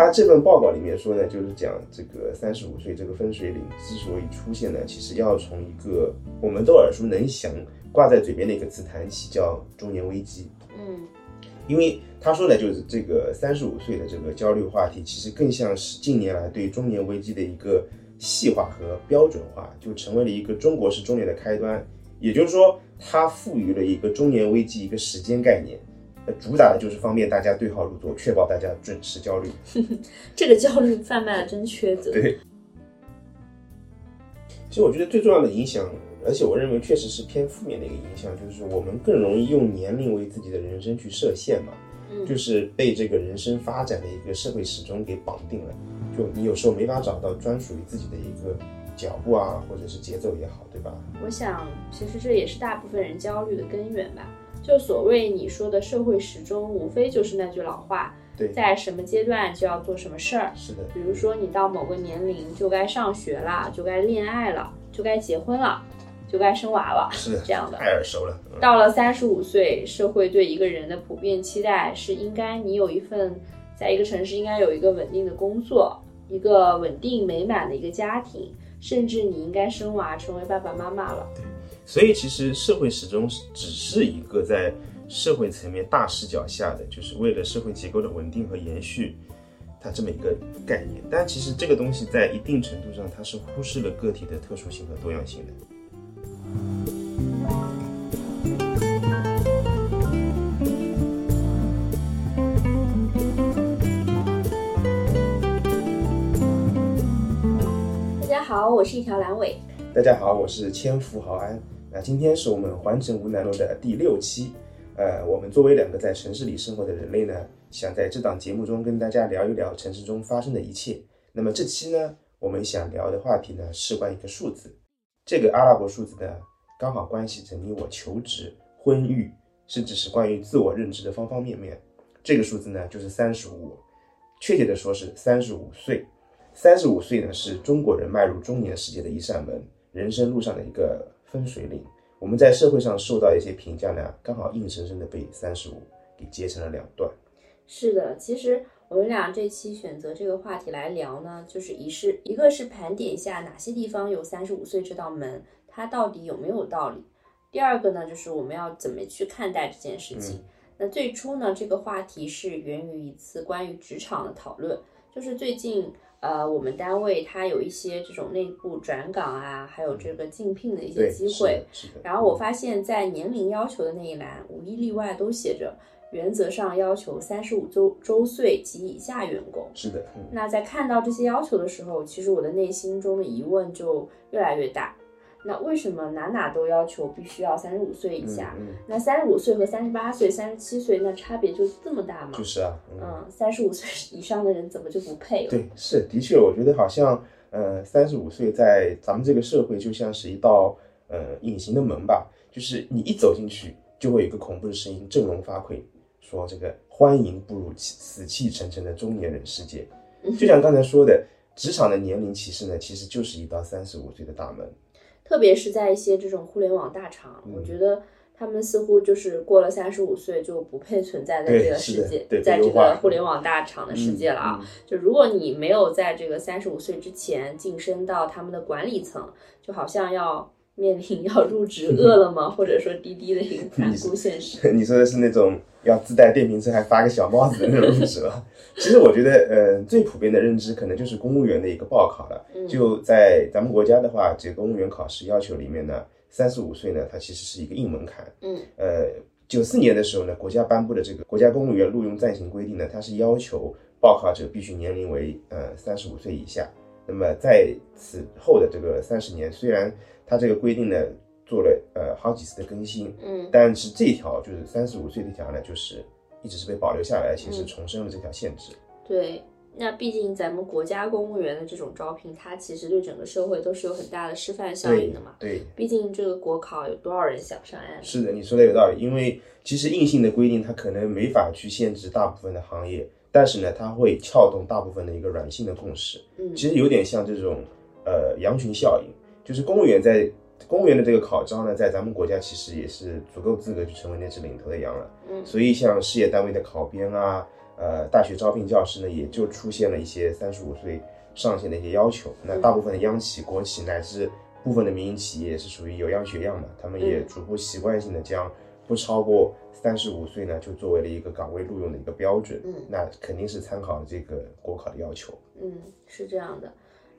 他这份报告里面说呢，就是讲这个三十五岁这个分水岭之所以出现呢，其实要从一个我们都耳熟能详、挂在嘴边的一个词谈起，叫中年危机。嗯因为他说的就是这个三十五岁的这个焦虑话题，其实更像是近年来对中年危机的一个细化和标准化，就成为了一个中国式中年的开端。也就是说，它赋予了一个中年危机一个时间概念，呃，主打的就是方便大家对号入座，确保大家准时焦虑。这个焦虑贩卖的真缺德。对，其实我觉得最重要的影响，而且我认为确实是偏负面的一个影响，就是我们更容易用年龄为自己的人生去设限嘛，嗯就是被这个人生发展的一个社会时钟给绑定了。就你有时候没法找到专属于自己的一个脚步啊，或者是节奏也好，对吧？我想，其实这也是大部分人焦虑的根源吧。就所谓你说的社会时钟，无非就是那句老话，对，在什么阶段就要做什么事儿。是的，比如说，你到某个年龄就该上学了，就该恋爱了，就该结婚了，就该生娃了，是的这样的。太耳熟了。嗯到了三十五岁，社会对一个人的普遍期待是应该你有一份，在一个城市应该有一个稳定的工作，一个稳定美满的一个家庭，甚至你应该生娃，成为爸爸妈妈了。所以其实社会始终只是一个在社会层面大视角下的，就是为了社会结构的稳定和延续，它这么一个概念。但其实这个东西在一定程度上，它是忽视了个体的特殊性和多样性的。大家好，我是一条阑尾。大家好，我是千福豪安。那今天是我们环城无难路的第六期。呃，我们作为两个在城市里生活的人类呢，想在这档节目中跟大家聊一聊城市中发生的一切。那么这期呢，我们想聊的话题呢，事关一个数字。这个阿拉伯数字呢，刚好关系着你我求职、婚育，甚至是关于自我认知的方方面面。这个数字呢，就是三十五，确切的说是三十五岁。三十五岁呢，是中国人迈入中年世界的一扇门，人生路上的一个分水岭。我们在社会上受到一些评价呢，刚好硬生生的被三十五给截成了两段。是的，其实我们俩这期选择这个话题来聊呢，就是一是一个是盘点一下哪些地方有三十五岁这道门，它到底有没有道理；第二个呢，就是我们要怎么去看待这件事情。那最初呢，这个话题是源于一次关于职场的讨论，就是最近呃，我们单位它有一些这种内部转岗啊，还有这个竞聘的一些，机会。然后我发现，在年龄要求的那一栏，无一例外都写着，原则上要求三十五周周岁及以下员工。是的，嗯，那在看到这些要求的时候，其实我的内心中的疑问就越来越大。那为什么哪哪都要求必须要三十五岁以下？嗯，那三十五岁和三十八岁、三十七岁，那差别就这么大吗？就是啊，嗯，嗯，三十五岁以上的人怎么就不配了？对，是的确，我觉得好像，呃，三十五岁在咱们这个社会就像是一道呃隐形的门吧，就是你一走进去，就会有一个恐怖的声音振聋发聩，说这个欢迎步入气死气沉沉的中年人世界。就像刚才说的，职场的年龄歧视呢，其实就是一道三十五岁的大门。特别是在一些这种互联网大厂，嗯我觉得他们似乎就是过了三十五岁就不配存在在这个世界，在这个互联网大厂的世界了啊。嗯就如果你没有在这个三十五岁之前晋升到他们的管理层，就好像要面临要入职饿了么或者说滴滴的一个 残酷现实。你说的是那种要自带电瓶车还发个小帽子的那种入职了。其实我觉得，呃，最普遍的认知可能就是公务员的一个报考了。嗯就在咱们国家的话，这个公务员考试要求里面呢，三十五岁呢，它其实是一个硬门槛。嗯，呃，九四年的时候呢，国家颁布的这个《国家公务员录用暂行规定》呢，它是要求报考者必须年龄为呃三十五岁以下。那么在此后的这个三十年，虽然它这个规定呢做了呃好几次的更新，嗯但是这条就是三十五岁这条呢，就是一直是被保留下来，其实是重申了这条限制。对。那毕竟咱们国家公务员的这种招聘，它其实对整个社会都是有很大的示范效应的嘛。对，毕竟这个国考有多少人想上岸？是的，你说的有道理。因为其实硬性的规定它可能没法去限制大部分的行业，但是呢，它会撬动大部分的一个软性的共识。嗯其实有点像这种呃羊群效应，就是公务员在公务员的这个考招呢，在咱们国家其实也是足够资格去成为那只领头的羊了。嗯所以像事业单位的考编啊，呃，大学招聘教师呢，也就出现了一些三十五岁上限的一些要求。那大部分的央企、国企乃至部分的民营企业也是属于有样学样嘛，他们也逐步习惯性的将不超过三十五岁呢，就作为了一个岗位录用的一个标准。嗯，那肯定是参考了这个国考的要求。嗯，是这样的。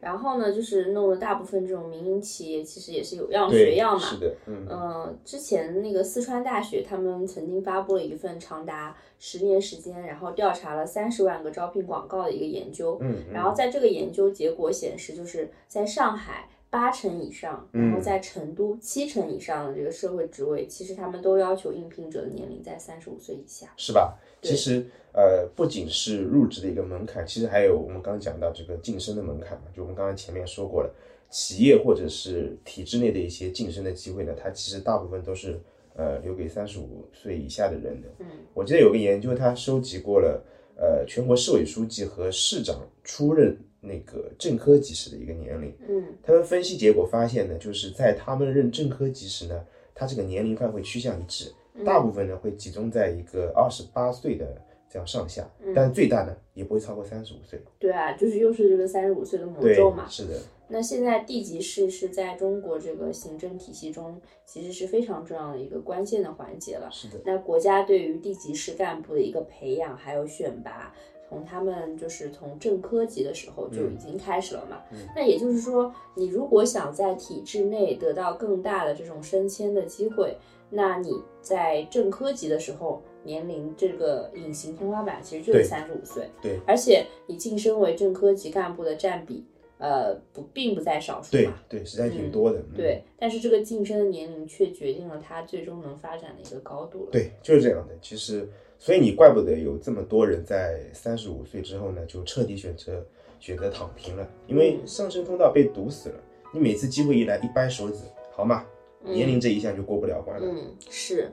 然后呢，就是弄了大部分这种民营企业其实也是有样学样嘛。是的，嗯。呃，之前那个四川大学他们曾经发布了一份长达十年时间，然后调查了三十万个招聘广告的一个研究。嗯。然后在这个研究结果显示，就是在上海八成以上，然后在成都七成以上的这个社会职位，其实他们都要求应聘者的年龄在三十五岁以下。是吧？其实。呃，不仅是入职的一个门槛，其实还有我们刚刚讲到这个晋升的门槛嘛。就我们刚刚前面说过了，企业或者是体制内的一些晋升的机会呢，它其实大部分都是呃留给三十五岁以下的人的。嗯，我记得有个研究，他收集过了呃全国市委书记和市长出任那个正科级时的一个年龄。嗯，他们分析结果发现呢，就是在他们任正科级时呢，他这个年龄范围趋向一致，大部分呢会集中在一个二十八岁的。这样上下，但最大的也不会超过三十五岁。对啊，就是又是这个三十五岁的魔咒嘛。是的。那现在地级市是在中国这个行政体系中，其实是非常重要的一个关键的环节了。是的。那国家对于地级市干部的一个培养还有选拔，从他们就是从正科级的时候就已经开始了嘛。那也就是说，你如果想在体制内得到更大的这种升迁的机会，那你在正科级的时候。年龄这个隐形天花板其实就是三十五岁，对，而且你晋升为正科级干部的占比，呃，不并不在少数嘛，对，实在挺多的，对。但是这个晋升的年龄却决定了他最终能发展的一个高度了，对，就是这样的。其实，所以你怪不得有这么多人在三十五岁之后呢，就彻底选择选择躺平了，因为上升通道被堵死了。你每次机会一来，一掰手指，好嘛，年龄这一项就过不了关了，嗯，是。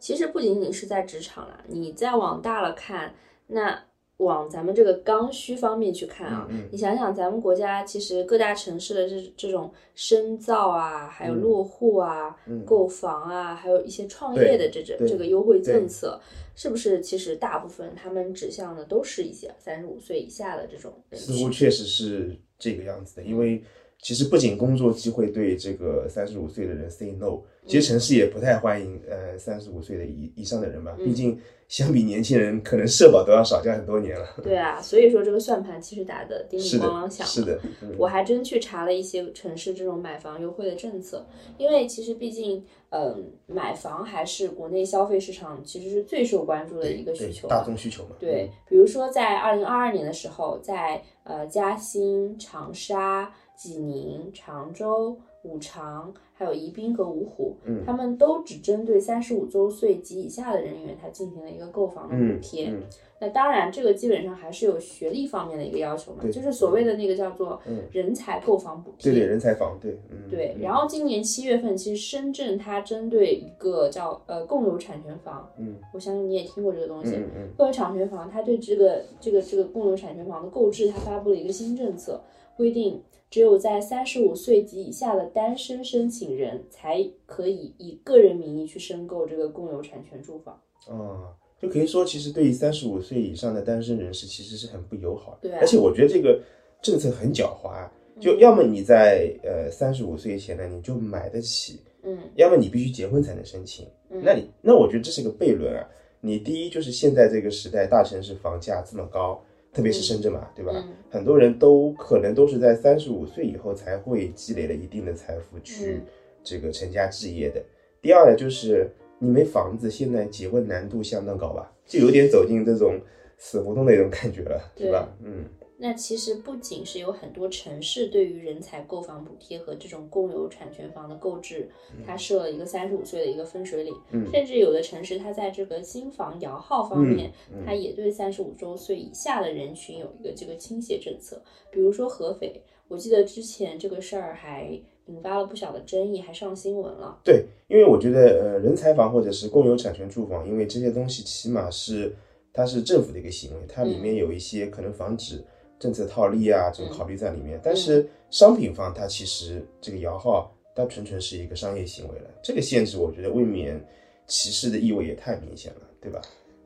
其实不仅仅是在职场啦，你再往大了看，那往咱们这个刚需方面去看啊，你想想咱们国家其实各大城市的这这种深造啊，还有落户啊、购房啊，还有一些创业的这这这个优惠政策，是不是其实大部分他们指向的都是一些三十五岁以下的这种人似乎确实是这个样子的，因为。其实不仅工作机会对这个三十五岁的人 say no，其实城市也不太欢迎呃三十五岁的以以上的人吧。毕竟相比年轻人，可能社保都要少交很多年了。对啊，所以说这个算盘其实打的叮叮咣啷响。是的，我还真去查了一些城市这种买房优惠的政策，因为其实毕竟嗯买房还是国内消费市场其实是最受关注的一个需求，大众需求嘛。对，比如说在二零二二年的时候，在呃嘉兴、长沙。济宁、常州、五常，还有宜宾和芜湖，嗯，他们都只针对三十五周岁及以下的人员，他进行了一个购房的补贴。那当然，这个基本上还是有学历方面的一个要求嘛，就是所谓的那个叫做人才购房补贴。对对，人才房，对，对。然后今年七月份，其实深圳它针对一个叫呃共有产权房，嗯，我相信你也听过这个东西，嗯嗯，共有产权房，它对这个这个这个共有产权房的购置，它发布了一个新政策，规定。只有在三十五岁及以下的单身申请人才可以以个人名义去申购这个共有产权住房。啊，就可以说，其实对于三十五岁以上的单身人士，其实是很不友好的。对，而且我觉得这个政策很狡猾，就要么你在呃三十五岁前呢，你就买得起，嗯，要么你必须结婚才能申请。嗯那你那我觉得这是个悖论啊。你第一就是现在这个时代，大城市房价这么高。特别是深圳嘛，对吧？很多人都可能都是在三十五岁以后才会积累了一定的财富去这个成家置业的。第二呢，就是你没房子，现在结婚难度相当高吧，就有点走进这种死胡同的一种感觉了，对吧？嗯。那其实不仅是有很多城市对于人才购房补贴和这种共有产权房的购置，它设了一个三十五岁的一个分水岭，甚至有的城市它在这个新房摇号方面，它也对三十五周岁以下的人群有一个这个倾斜政策。比如说合肥，我记得之前这个事儿还引发了不小的争议，还上新闻了。对，因为我觉得呃，人才房或者是共有产权住房，因为这些东西起码是它是政府的一个行为，它里面有一些可能防止。政策套利啊，这种考虑在里面。但是商品房它其实这个摇号，它纯纯是一个商业行为了。这个限制，我觉得未免歧视的意味也太明显了，对吧？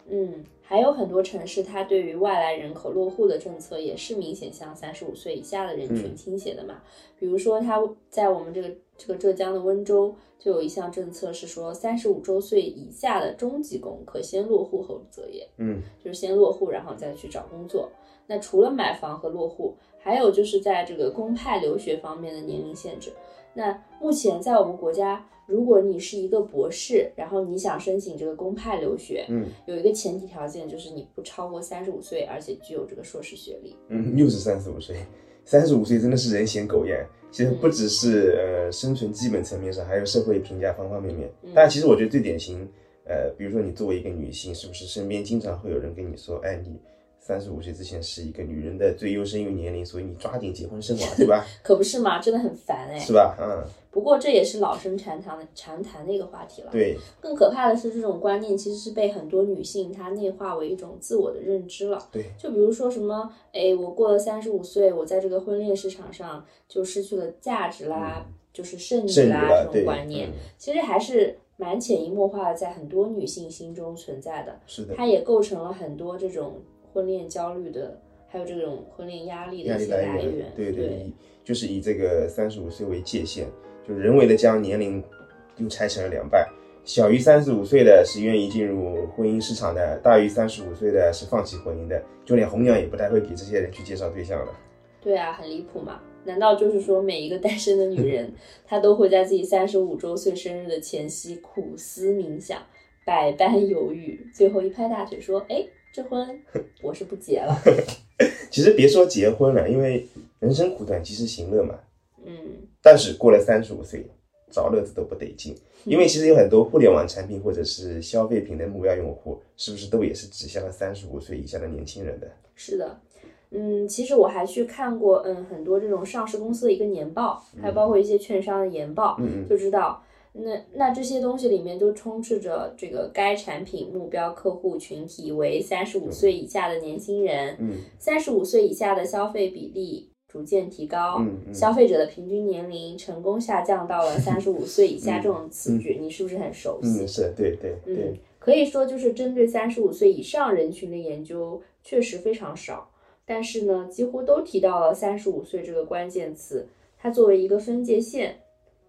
嗯。还有很多城市，它对于外来人口落户的政策也是明显向三十五岁以下的人群倾斜的嘛。比如说，它在我们这个这个浙江的温州就有一项政策是说，三十五周岁以下的中级工可先落户后择业，嗯，就是先落户，然后再去找工作。那除了买房和落户，还有就是在这个公派留学方面的年龄限制。那目前在我们国家，如果你是一个博士，然后你想申请这个公派留学，嗯，有一个前提条件就是你不超过三十五岁，而且具有这个硕士学历。嗯，又是三十五岁，三十五岁真的是人嫌狗厌。其实不只是呃生存基本层面上，还有社会评价方方面面。但其实我觉得最典型，呃，比如说你作为一个女性，是不是身边经常会有人跟你说，哎，你。三十五岁之前是一个女人的最优生育年龄，所以你抓紧结婚生娃，对吧？可不是嘛，真的很烦哎，是吧？嗯。不过这也是老生常谈的常谈的一个话题了。对。更可怕的是，这种观念其实是被很多女性她内化为一种自我的认知了。对。就比如说什么，哎，我过了三十五岁，我在这个婚恋市场上就失去了价值啦，就是剩女啦这种观念，其实还是蛮潜移默化的在很多女性心中存在的。是的。它也构成了很多这种。婚恋焦虑的，还有这种婚恋压力的一些来源，对对，就是以这个三十五岁为界限，就人为的将年龄又拆成了两半，小于三十五岁的是愿意进入婚姻市场的，大于三十五岁的是放弃婚姻的，就连红娘也不太会给这些人去介绍对象了。对啊，很离谱嘛？难道就是说每一个单身的女人，她都会在自己三十五周岁生日的前夕苦思冥想，百般犹豫，最后一拍大腿说：“哎。”这婚 我是不结了。其实别说结婚了，因为人生苦短，及时行乐嘛。嗯。但是过了三十五岁，找乐子都不得劲。因为其实有很多互联网产品或者是消费品的目标用户，是不是都也是指向了三十五岁以下的年轻人的？是的。嗯，其实我还去看过，嗯，很多这种上市公司的一个年报，还包括一些券商的研报，就知道。那那这些东西里面都充斥着这个该产品目标客户群体为三十五岁以下的年轻人，嗯，三十五岁以下的消费比例逐渐提高，嗯，消费者的平均年龄成功下降到了三十五岁以下这种词句，你是不是很熟悉？嗯，是对对对，可以说就是针对三十五岁以上人群的研究确实非常少，但是呢，几乎都提到了三十五岁这个关键词，它作为一个分界线，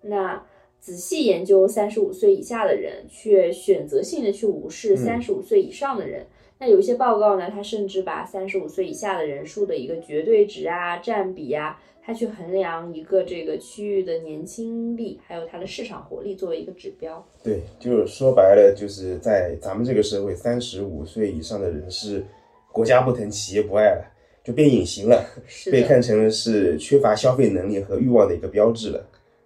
那。仔细研究三十五岁以下的人，却选择性的去无视三十五岁以上的人。那有一些报告呢，他甚至把三十五岁以下的人数的一个绝对值啊、占比啊，他去衡量一个这个区域的年轻力，还有它的市场活力作为一个指标。对，就是说白了，就是在咱们这个社会，三十五岁以上的人是国家不疼、企业不爱了，就变隐形了，被看成是缺乏消费能力和欲望的一个标志了。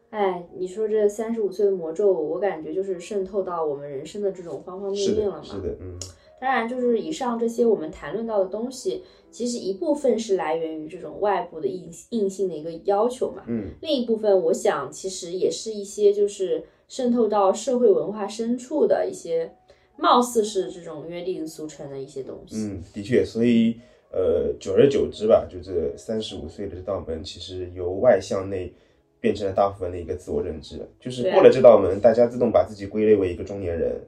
哎，你说这三十五岁的魔咒，我感觉就是渗透到我们人生的这种方方面面了嘛。是的，嗯。当然，就是以上这些我们谈论到的东西，其实一部分是来源于这种外部的硬硬性的一个要求嘛。嗯。另一部分，我想其实也是一些就是渗透到社会文化深处的一些，貌似是这种约定俗成的一些东西。嗯，的确，所以呃，久而久之吧，就这三十五岁的这道门，其实由外向内。变成了大部分的一个自我认知，就是过了这道门，大家自动把自己归类为一个中年人。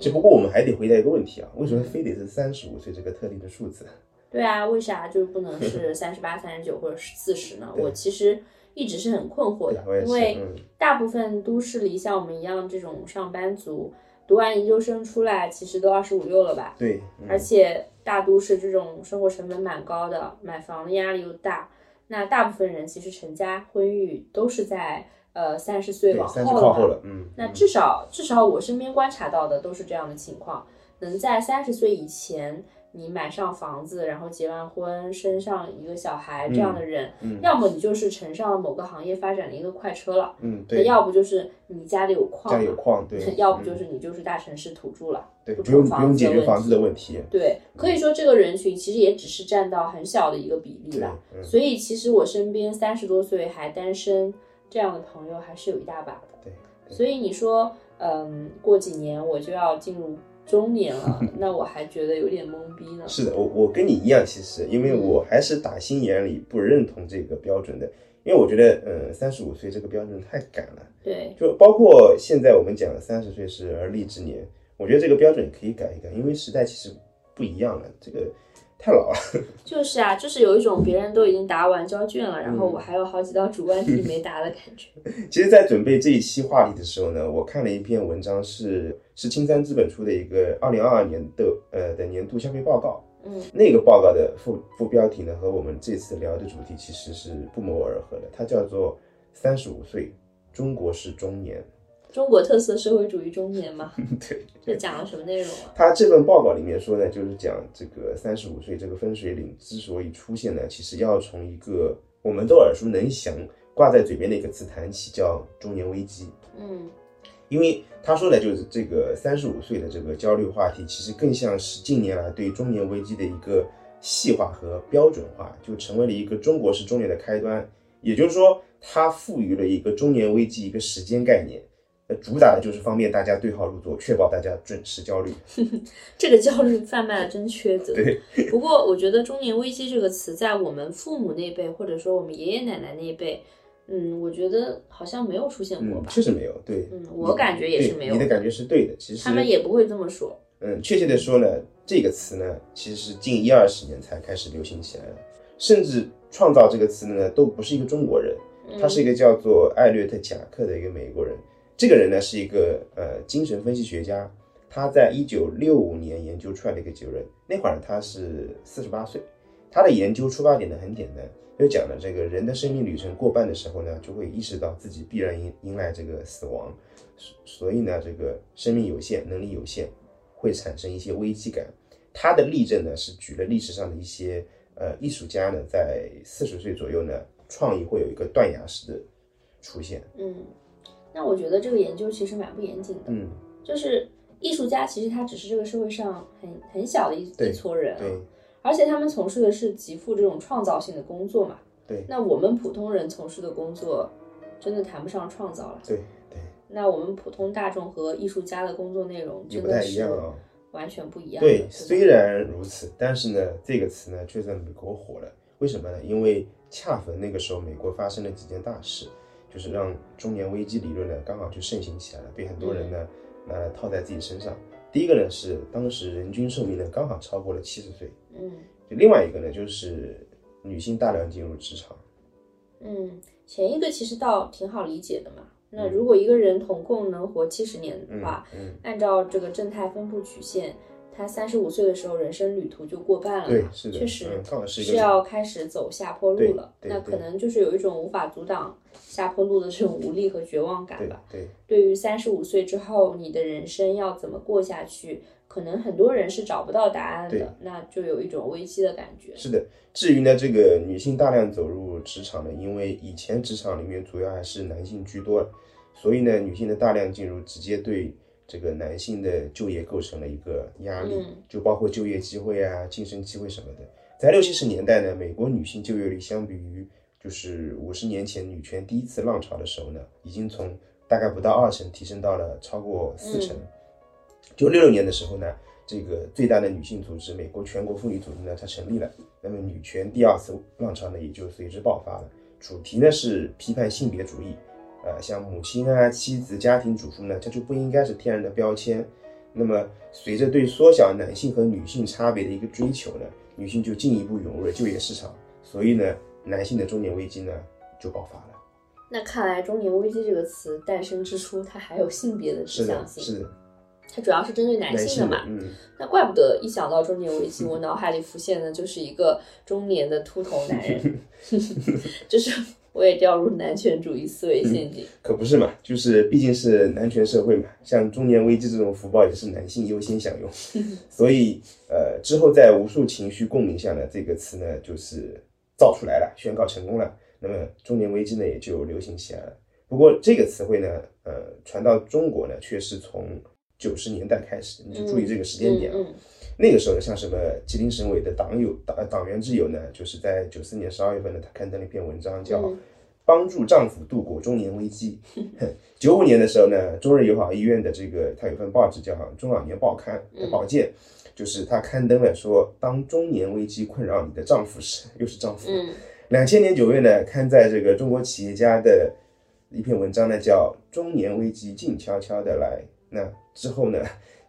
只不过我们还得回答一个问题啊，为什么非得是三十五岁这个特定的数字？对啊，为啥就不能是 三十八、三十九或者是四十呢？我其实一直是很困惑的，因为大部分都市里像我们一样这种上班族，读完研究生出来，其实都二十五六了吧？对，而且大都市这种生活成本蛮高的，买房的压力又大。那大部分人其实成家婚育都是在呃三十岁往后了，嗯，那至少至少我身边观察到的都是这样的情况，能在三十岁以前。你买上房子，然后结完婚，生上一个小孩，这样的人，要么你就是乘上了某个行业发展的一个快车了，嗯，对，要不就是你家里有矿，家里有矿，对，要不就是你就是大城市土著了，对，不用不用解决房子的问题，对，可以说这个人群其实也只是占到很小的一个比例了，所以其实我身边三十多岁还单身这样的朋友还是有一大把的，对，所以你说，嗯，过几年我就要进入。中年了，那我还觉得有点懵逼呢。是的，我我跟你一样，其实因为我还是打心眼里不认同这个标准的，因为我觉得，嗯，三十五岁这个标准太赶了。对，就包括现在我们讲三十岁是而立之年，我觉得这个标准可以改一改，因为时代其实不一样了，这个太老了。就是啊，就是有一种别人都已经答完交卷了，然嗯后我还有好几道主观题没答的感觉。其实，在准备这一期话题的时候呢，我看了一篇文章是，是青山资本出的一个二零二二年的呃的年度消费报告。嗯，那个报告的副副标题呢，和我们这次聊的主题其实是不谋而合的，它叫做“三十五岁，中国式中年中国特色社会主义中年嘛，”。对，这讲了什么内容啊？他这份报告里面说呢，就是讲这个三十五岁这个分水岭之所以出现呢，其实要从一个我们都耳熟能详、挂在嘴边的一个词谈起，叫中年危机。嗯因为他说的就是这个三十五岁的这个焦虑话题，其实更像是近年来对中年危机的一个细化和标准化，就成为了一个中国式中年的开端。也就是说，它赋予了一个中年危机一个时间概念，呃，主打的就是方便大家对号入座，确保大家准时焦虑。这个焦虑贩卖的真缺德。对，不过我觉得“中年危机”这个词在我们父母那辈，或者说我们爷爷奶奶那一辈，嗯，我觉得好像没有出现过嗯，吧。确实没有。对，嗯，我感觉也是没有你的感觉是对的。其实他们也不会这么说。嗯，确切的说呢，这个词呢，其实是近一二十年才开始流行起来的，甚至创造这个词的呢，都不是一个中国人，他是一个叫做艾略特·贾克的一个美国人。这个人呢，是一个呃精神分析学家，他在一九六五年研究出来的一个结论。那会儿他是四十八岁，他的研究出发点呢很简单，就讲了这个人的生命旅程过半的时候呢，就会意识到自己必然迎迎来这个死亡，所所以呢，这个生命有限，能力有限。会产生一些危机感。他的例证呢是举了历史上的一些呃艺术家呢，在四十岁左右呢，创意会有一个断崖式的出现。嗯，那我觉得这个研究其实蛮不严谨的。嗯，就是艺术家其实他只是这个社会上很很小的一一撮人、啊，对而且他们从事的是极富这种创造性的工作嘛。对那我们普通人从事的工作，真的谈不上创造了。对对，那我们普通大众和艺术家的工作内容也不太一真的是样啊。完全不一样的。对，虽然如此，但是呢，这个词呢却在美国火了。为什么呢？因为恰逢那个时候，美国发生了几件大事，就是让中年危机理论呢刚好就盛行起来了，被很多人呢拿来套在自己身上。第一个呢是当时人均寿命呢刚好超过了七十岁，嗯就另外一个呢就是女性大量进入职场。嗯，前一个其实倒挺好理解的嘛。那如果一个人统共能活七十年的话，嗯，按照这个正态分布曲线，他三十五岁的时候，人生旅途就过半了。对，是的，确实是要开始走下坡路了。那可能就是有一种无法阻挡下坡路的这种无力和绝望感吧。对，对于三十五岁之后你的人生要怎么过下去，可能很多人是找不到答案的，那就有一种危机的感觉。是的。至于呢，这个女性大量走入职场呢，因为以前职场里面主要还是男性居多，所以呢，女性的大量进入直接对这个男性的就业构成了一个压力，嗯就包括就业机会啊、晋升机会什么的。在六七十年代呢，美国女性就业率相比于就是五十年前女权第一次浪潮的时候呢，已经从大概不到二成提升到了超过四成。就六六年的时候呢，这个最大的女性组织美国全国妇女组织呢，它成立了。那么女权第二次浪潮呢，也就随之爆发了。主题呢是批判性别主义，呃，像母亲啊、妻子、家庭主妇呢，它就不应该是天然的标签。那么随着对缩小男性和女性差别的一个追求呢，女性就进一步涌入了就业市场，所以呢，男性的中年危机呢就爆发了。那看来“中年危机”这个词诞生之初，它还有性别的，指向性，是的，它主要是针对男性的嘛。嗯，那怪不得一想到中年危机，我脑海里浮现的就是一个中年的秃头男人 就是我也掉入男权主义思维陷阱。可不是嘛，就是毕竟是男权社会嘛，像中年危机这种福报也是男性优先享用，所以呃之后在无数情绪共鸣下呢，这个词呢就是造出来了，宣告成功了。那么中年危机呢也就流行起来了。不过这个词汇呢，呃，传到中国呢，却是从九十年代开始，你就注意这个时间点啊。嗯嗯那个时候，像什么吉林省委的党友党党员之友呢，就是在九四年十二月份呢，他刊登了一篇文章，叫《嗯帮助丈夫度过中年危机》。九五年的时候呢，中日友好医院的这个他有份报纸叫《中老年报刊》的报件，就是他刊登了说，当中年危机困扰你的丈夫时，又是丈夫。嗯两千年九月呢，刊在这个中国企业家的一篇文章呢，叫《中年危机静悄悄的来》。那之后呢，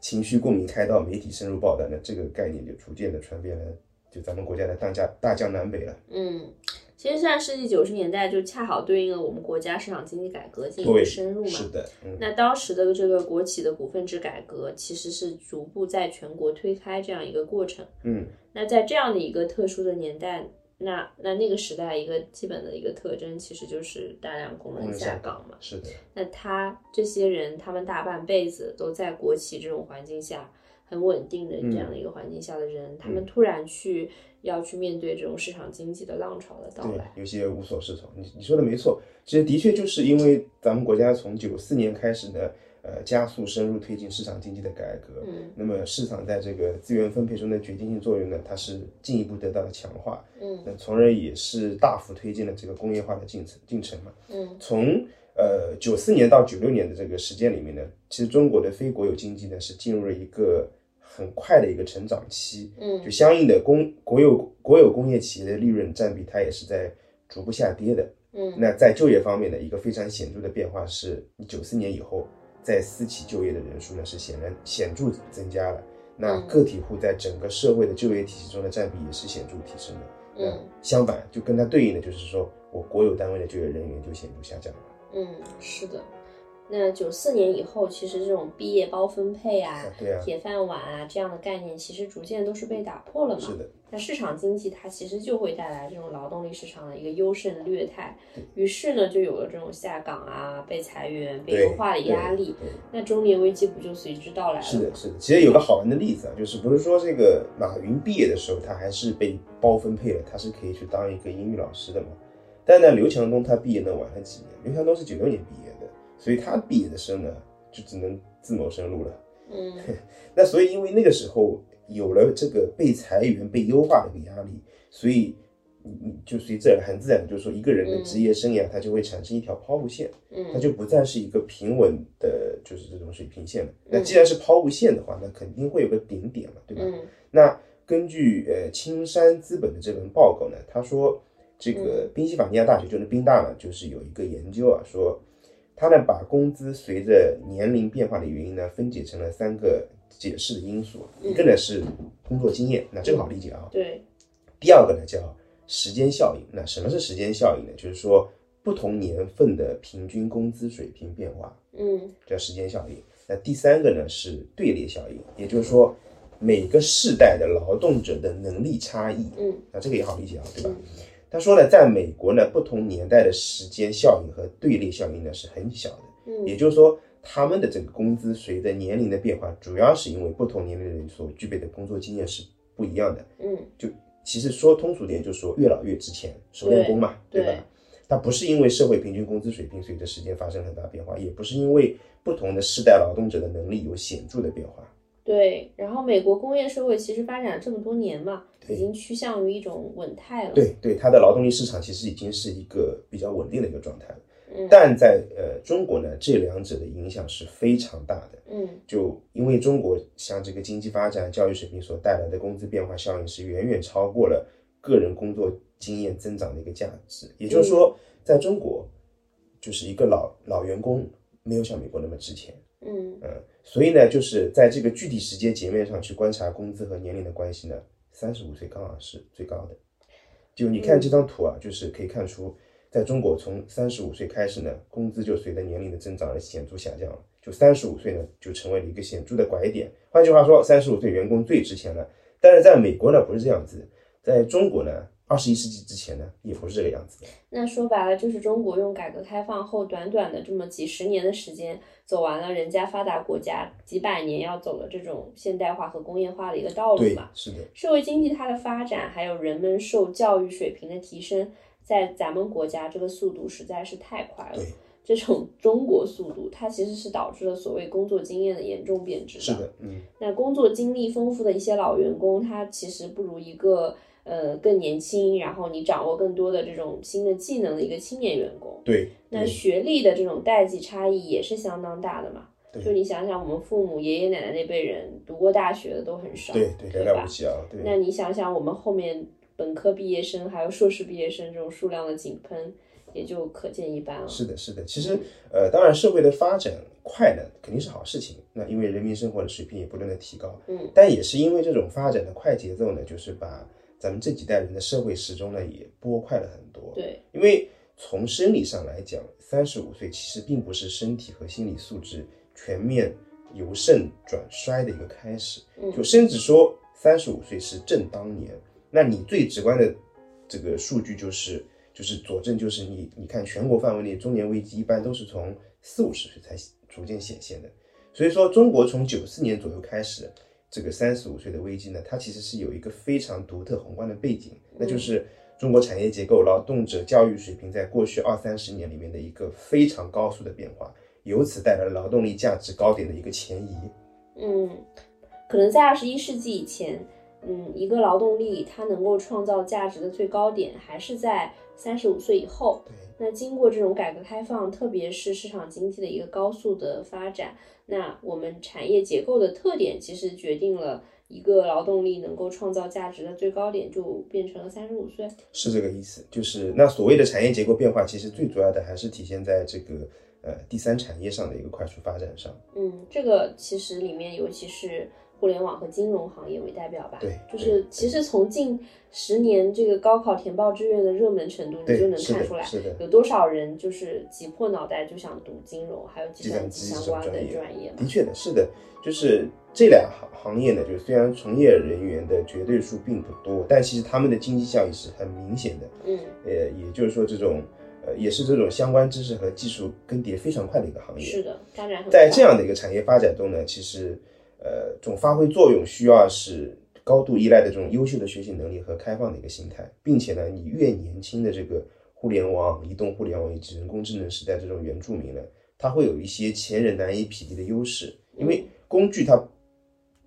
情绪共鸣开到媒体深入报道，那这个概念就逐渐的传遍了，就咱们国家的大江大江南北了。嗯，其实上世纪九十年代就恰好对应了我们国家市场经济改革进一步深入嘛。是的，嗯，那当时的这个国企的股份制改革，其实是逐步在全国推开这样一个过程。嗯，那在这样的一个特殊的年代，那那那个时代一个基本的一个特征，其实就是大量工人下岗嘛。是的，那他这些人，他们大半辈子都在国企这种环境下很稳定的这样的一个环境下的人，他们突然去要去面对这种市场经济的浪潮的到来，，有些无所适从。你你说的没错，其实的确就是因为咱们国家从九四年开始呢，呃，加速深入推进市场经济的改革，嗯那么市场在这个资源分配中的决定性作用呢，它是进一步得到了强化，嗯那从而也是大幅推进了这个工业化的进程进程嘛。嗯从呃九四年到九六年的这个时间里面呢，其实中国的非国有经济呢是进入了一个很快的一个成长期，嗯就相应的工国有国有工业企业的利润占比，它也是在逐步下跌的。嗯那在就业方面的一个非常显著的变化是，九四年以后，在私企就业的人数呢是显然显著增加了。那嗯个体户在整个社会的就业体系中的占比也是显著提升的。那嗯相反，就跟它对应的就是说，我国有单位的就业人员就显著下降了。嗯，是的。那九四年以后，其实这种毕业包分配啊、对啊，铁饭碗啊这样的概念，其实逐渐都是被打破了嘛。是的，那市场经济它其实就会带来这种劳动力市场的一个优胜劣汰，于是呢，就有了这种下岗啊、被裁员、被优化的压力。那中年危机不就随之到来了？是的，是的。其实有个好玩的例子啊，就是不是说这个马云毕业的时候，他还是被包分配了，他是可以去当一个英语老师的嘛。但呢，刘强东他毕业呢晚了几年，刘强东是九六年毕业的，所以他毕业的时候呢，就只能自谋生路了。嗯 那所以因为那个时候有了这个被裁员、被优化的一个压力，所以你你就随自然很自然的就是说，一个人的职业生涯它就会产生一条抛物线。它嗯就不再是一个平稳的，就是这种水平线了。那既然是抛物线的话，那肯定会有个顶点嘛，对吧？嗯那根据呃青山资本的这份报告呢，他说这个宾夕法尼亚大学就是宾大嘛，就是有一个研究啊，说他呢把工资随着年龄变化的原因呢分解成了三个解释的因素，一个呢是工作经验，那这个好理解啊。对，第二个呢叫时间效应。那什么是时间效应呢？就是说不同年份的平均工资水平变化，嗯叫时间效应。那第三个呢是队列效应，也就是说每个世代的劳动者的能力差异。嗯那这个也好理解啊，对吧？他说呢，在美国呢，不同年代的时间效应和队列效应呢是很小的，嗯也就是说，他们的这个工资随着年龄的变化，主要是因为不同年龄的人所具备的工作经验是不一样的。嗯就其实说通俗点，就是说越老越值钱，熟练工嘛，对吧？它不是因为社会平均工资水平随着时间发生很大变化，也不是因为不同的世代劳动者的能力有显著的变化。对。然后美国工业社会其实发展了这么多年嘛，已经趋向于一种稳态了。对对，它的劳动力市场其实已经是一个比较稳定的一个状态了。嗯但在呃中国呢，这两者的影响是非常大的。嗯就因为中国像这个经济发展、教育水平所带来的工资变化效应是远远超过了个人工作经验增长的一个价值。也就是说，在中国，就是一个老老员工没有像美国那么值钱。嗯嗯，所以呢，就是在这个具体时间截面上去观察工资和年龄的关系呢，三十五岁刚好是最高的。就你看这张图啊，就是可以看出，在中国从三十五岁开始呢，工资就随着年龄的增长而显著下降了。就三十五岁呢，就成为了一个显著的拐点。换句话说，三十五岁员工最值钱了。但是在美国呢，不是这样子，在中国呢，二十一世纪之前呢，也不是这个样子的。那说白了，就是中国用改革开放后短短的这么几十年的时间，走完了人家发达国家几百年要走的这种现代化和工业化的一个道路对嘛。，是的，社会经济它的发展，还有人们受教育水平的提升，在咱们国家这个速度实在是太快了对。这种 中国速度，它其实是导致了所谓工作经验的严重贬值是的，嗯，那工作经历丰富的一些老员工，他其实不如一个呃更年轻，然后你掌握更多的这种新的技能的一个青年员工。对，对那学历的这种代际差异也是相当大的嘛。就你想想，我们父母、爷爷奶奶那辈人读过大学的都很少，对对，寥寥无？几啊，对。那你想想，我们后面本科毕业生还有硕士毕业生这种数量的井喷，也就可见一斑了。是的，是的。其实，呃，当然社会的发展快呢，肯定是好事情。那因为人民生活的水平也不断的提高，嗯，但也是因为这种发展的快节奏呢，就是把咱们这几代人的社会时钟呢也拨快了很多。对，因为从生理上来讲，三十五岁其实并不是身体和心理素质全面由盛转衰的一个开始，嗯就甚至说三十五岁是正当年。那你最直观的这个数据就是就是佐证，就是你你看全国范围内中年危机一般都是从四五十岁才逐渐显现的。所以说，中国从九四年左右开始，这个三十五岁的危机呢，它其实是有一个非常独特宏观的背景，那就是中国产业结构、劳动者教育水平在过去二三十年里面的一个非常高速的变化，由此带来了劳动力价值高点的一个前移。嗯，可能在二十一世纪以前，嗯，一个劳动力它能够创造价值的最高点还是在三十五岁以后。对，那经过这种改革开放，特别是市场经济的一个高速的发展，那我们产业结构的特点其实决定了一个劳动力能够创造价值的最高点就变成了三十五岁。是这个意思。就是那所谓的产业结构变化，其实最主要的还是体现在这个呃第三产业上的一个快速发展上。嗯，这个其实里面尤其是互联网和金融行业为代表吧。对就是其实从近十年这个高考填报志愿的热门程度，你就能看出来是的有多少人就是挤破脑袋就想读金融还有计计算机相关的专业。的确的，是的，就是这俩行行业呢，就虽然从业人员的绝对数并不多，但其实他们的经济效益是很明显的。嗯呃，也就是说，这种呃，也是这种相关知识和技术更迭非常快的一个行业。是的，发展很在这样的一个产业发展中呢，其实呃，这种发挥作用需要是高度依赖的这种优秀的学习能力和开放的一个心态，并且呢，你越年轻的这个互联网、移动互联网以及人工智能时代这种原住民呢，他会有一些前人难以匹敌的优势，因为工具它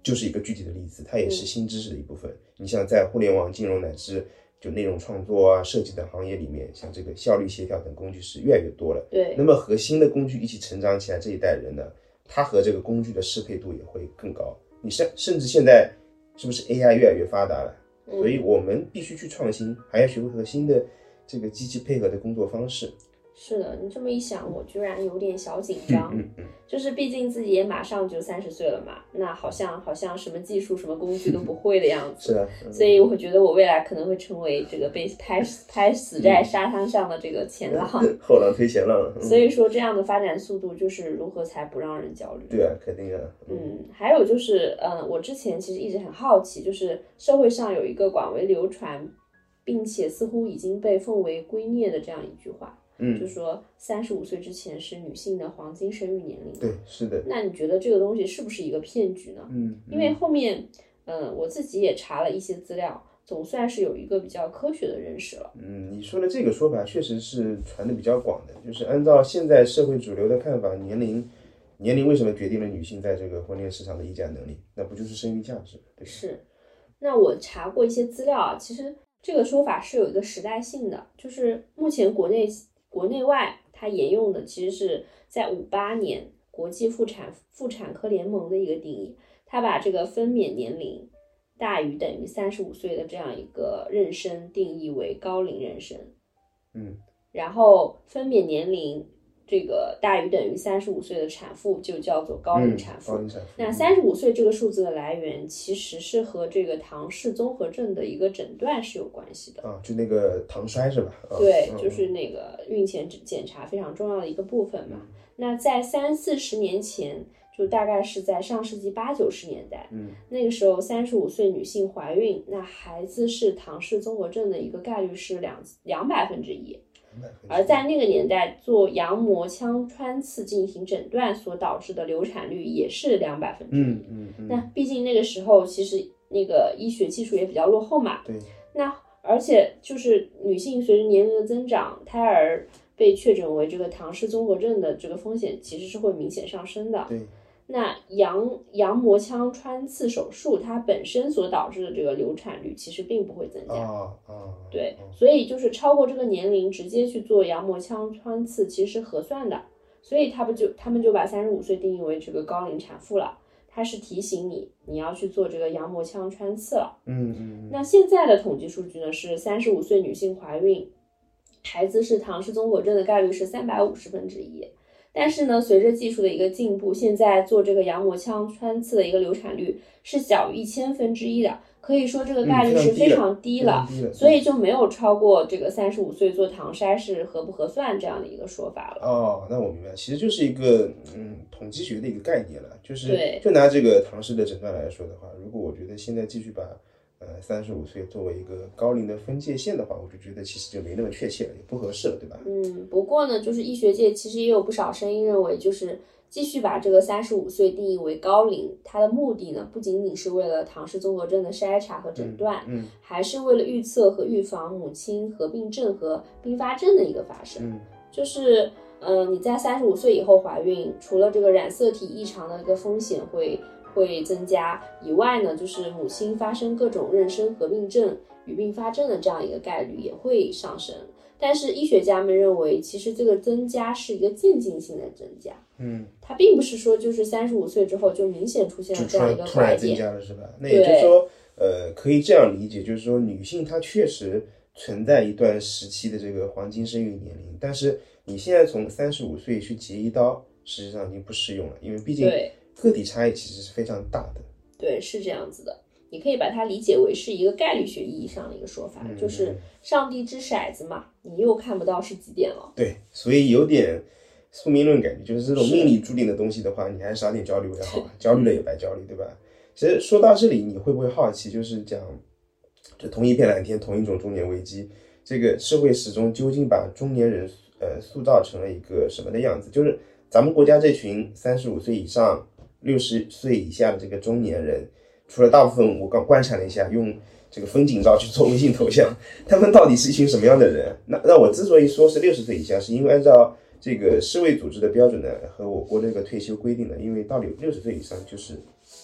就是一个具体的例子，它也是新知识的一部分。你像在互联网、金融乃至就内容创作啊、设计等行业里面，像这个效率协调等工具是越来越多了。对那么和新的工具一起成长起来，这一代人呢，他和这个工具的适配度也会更高。你甚甚至现在是不是 AI 越来越发达了？嗯所以我们必须去创新，还要学会和新的这个机器配合的工作方式。是的，你这么一想，我居然有点小紧张。就是毕竟自己也马上就三十岁了嘛，那好像好像什么技术、什么工具都不会的样 子。是啊，嗯所以我觉得我未来可能会成为这个被拍拍死在沙滩上的这个前浪。后浪推前浪。嗯所以说，这样的发展速度就是如何才不让人焦虑？对啊，肯定啊。嗯，还有就是，嗯，我之前其实一直很好奇，就是社会上有一个广为流传，并且似乎已经被奉为圭臬的这样一句话，嗯就说三十五岁之前是女性的黄金生育年龄。对，是的。那你觉得这个东西是不是一个骗局呢？嗯，因为后面，嗯，我自己也查了一些资料，总算是有一个比较科学的认识了。嗯，你说的这个说法确实是传的比较广的，就是按照现在社会主流的看法，年龄年龄为什么决定了女性在这个婚恋市场的议价能力？那不就是生育价值？对？是，那我查过一些资料啊，其实这个说法是有一个时代性的，就是目前国内国内外它沿用的其实是在五八年国际妇产妇产科联盟的一个定义，它把这个分娩年龄大于等于三十五岁的这样一个妊娠定义为高龄妊娠，嗯，然后分娩年龄这个大于等于三十五岁的产妇就叫做高龄嗯产妇。高龄产妇。那三十五岁这个数字的来源，其实是和这个唐氏综合症的一个诊断是有关系的。啊，就那个唐筛是吧？啊对，嗯就是那个孕前检查非常重要的一个部分嘛。那在三四十年前，就大概是在上世纪八九十年代，嗯，那个时候三十五岁女性怀孕，那孩子是唐氏综合症的一个概率是两两百分之一。而在那个年代，做羊膜腔穿刺进行诊断所导致的流产率也是两百分之一。嗯嗯嗯，那毕竟那个时候其实那个医学技术也比较落后嘛，对，那而且就是女性随着年龄的增长，胎儿被确诊为这个唐氏综合症的这个风险其实是会明显上升的。对，那羊羊膜腔穿刺手术它本身所导致的这个流产率其实并不会增加。啊啊，对啊，所以就是超过这个年龄直接去做羊膜腔穿刺，其实是合算的。所以他不就他们就把三十五岁定义为这个高龄产妇了。它是提醒你你要去做这个羊膜腔穿刺了。嗯嗯嗯，那现在的统计数据呢是三十五岁女性怀孕，孩子是唐氏综合症的概率是三百五十分之一。但是呢，随着技术的一个进步，现在做这个羊膜腔穿刺的一个流产率是小于一千分之一的，可以说这个概率是非常低了，所以就没有超过这个三十五岁做唐筛是合不合算这样的一个说法了。哦，那我明白，其实就是一个嗯统计学的一个概念了，就是就拿这个唐氏的诊断来说的话，如果我觉得现在继续把。呃，三十五岁作为一个高龄的分界线的话，我就觉得其实就没那么确切了，也不合适了，对吧？嗯，不过呢，就是医学界其实也有不少声音认为，就是继续把这个三十五岁定义为高龄，它的目的呢，不仅仅是为了唐氏综合症的筛查和诊断，嗯，还是为了预测和预防母亲合并症和并发症的一个发生。嗯，就是，嗯，你在三十五岁以后怀孕，除了这个染色体异常的一个风险会。会增加以外呢，就是母亲发生各种妊娠合并症与并发症的这样一个概率也会上升。但是医学家们认为，其实这个增加是一个渐进性的增加，嗯，它并不是说就是三十五岁之后就明显出现了这样一个突然增加了，是吧？那也就是说，呃，可以这样理解，就是说女性她确实存在一段时期的这个黄金生育年龄，但是你现在从三十五岁去截一刀，实际上已经不适用了，因为毕竟。个体差异其实是非常大的，对，是这样子的。你可以把它理解为是一个概率学意义上的一个说法，就是上帝掷骰子嘛，你又看不到是几点了。对，所以有点宿命论感觉，就是这种命里注定的东西的话，你还是少点焦虑为好，焦虑了也白焦虑，对吧？其实说到这里，你会不会好奇，就是讲，这同一片蓝天，同一种中年危机，这个社会始终究竟把中年人呃塑造成了一个什么的样子？就是咱们国家这群三十五岁以上。六十岁以下的这个中年人，除了大部分我刚观察了一下，用这个风景照去做微信头像，他们到底是一群什么样的人？那那我之所以说是六十岁以下，是因为按照这个世卫组织的标准呢，和我国这个退休规定呢，因为到六六十岁以上就是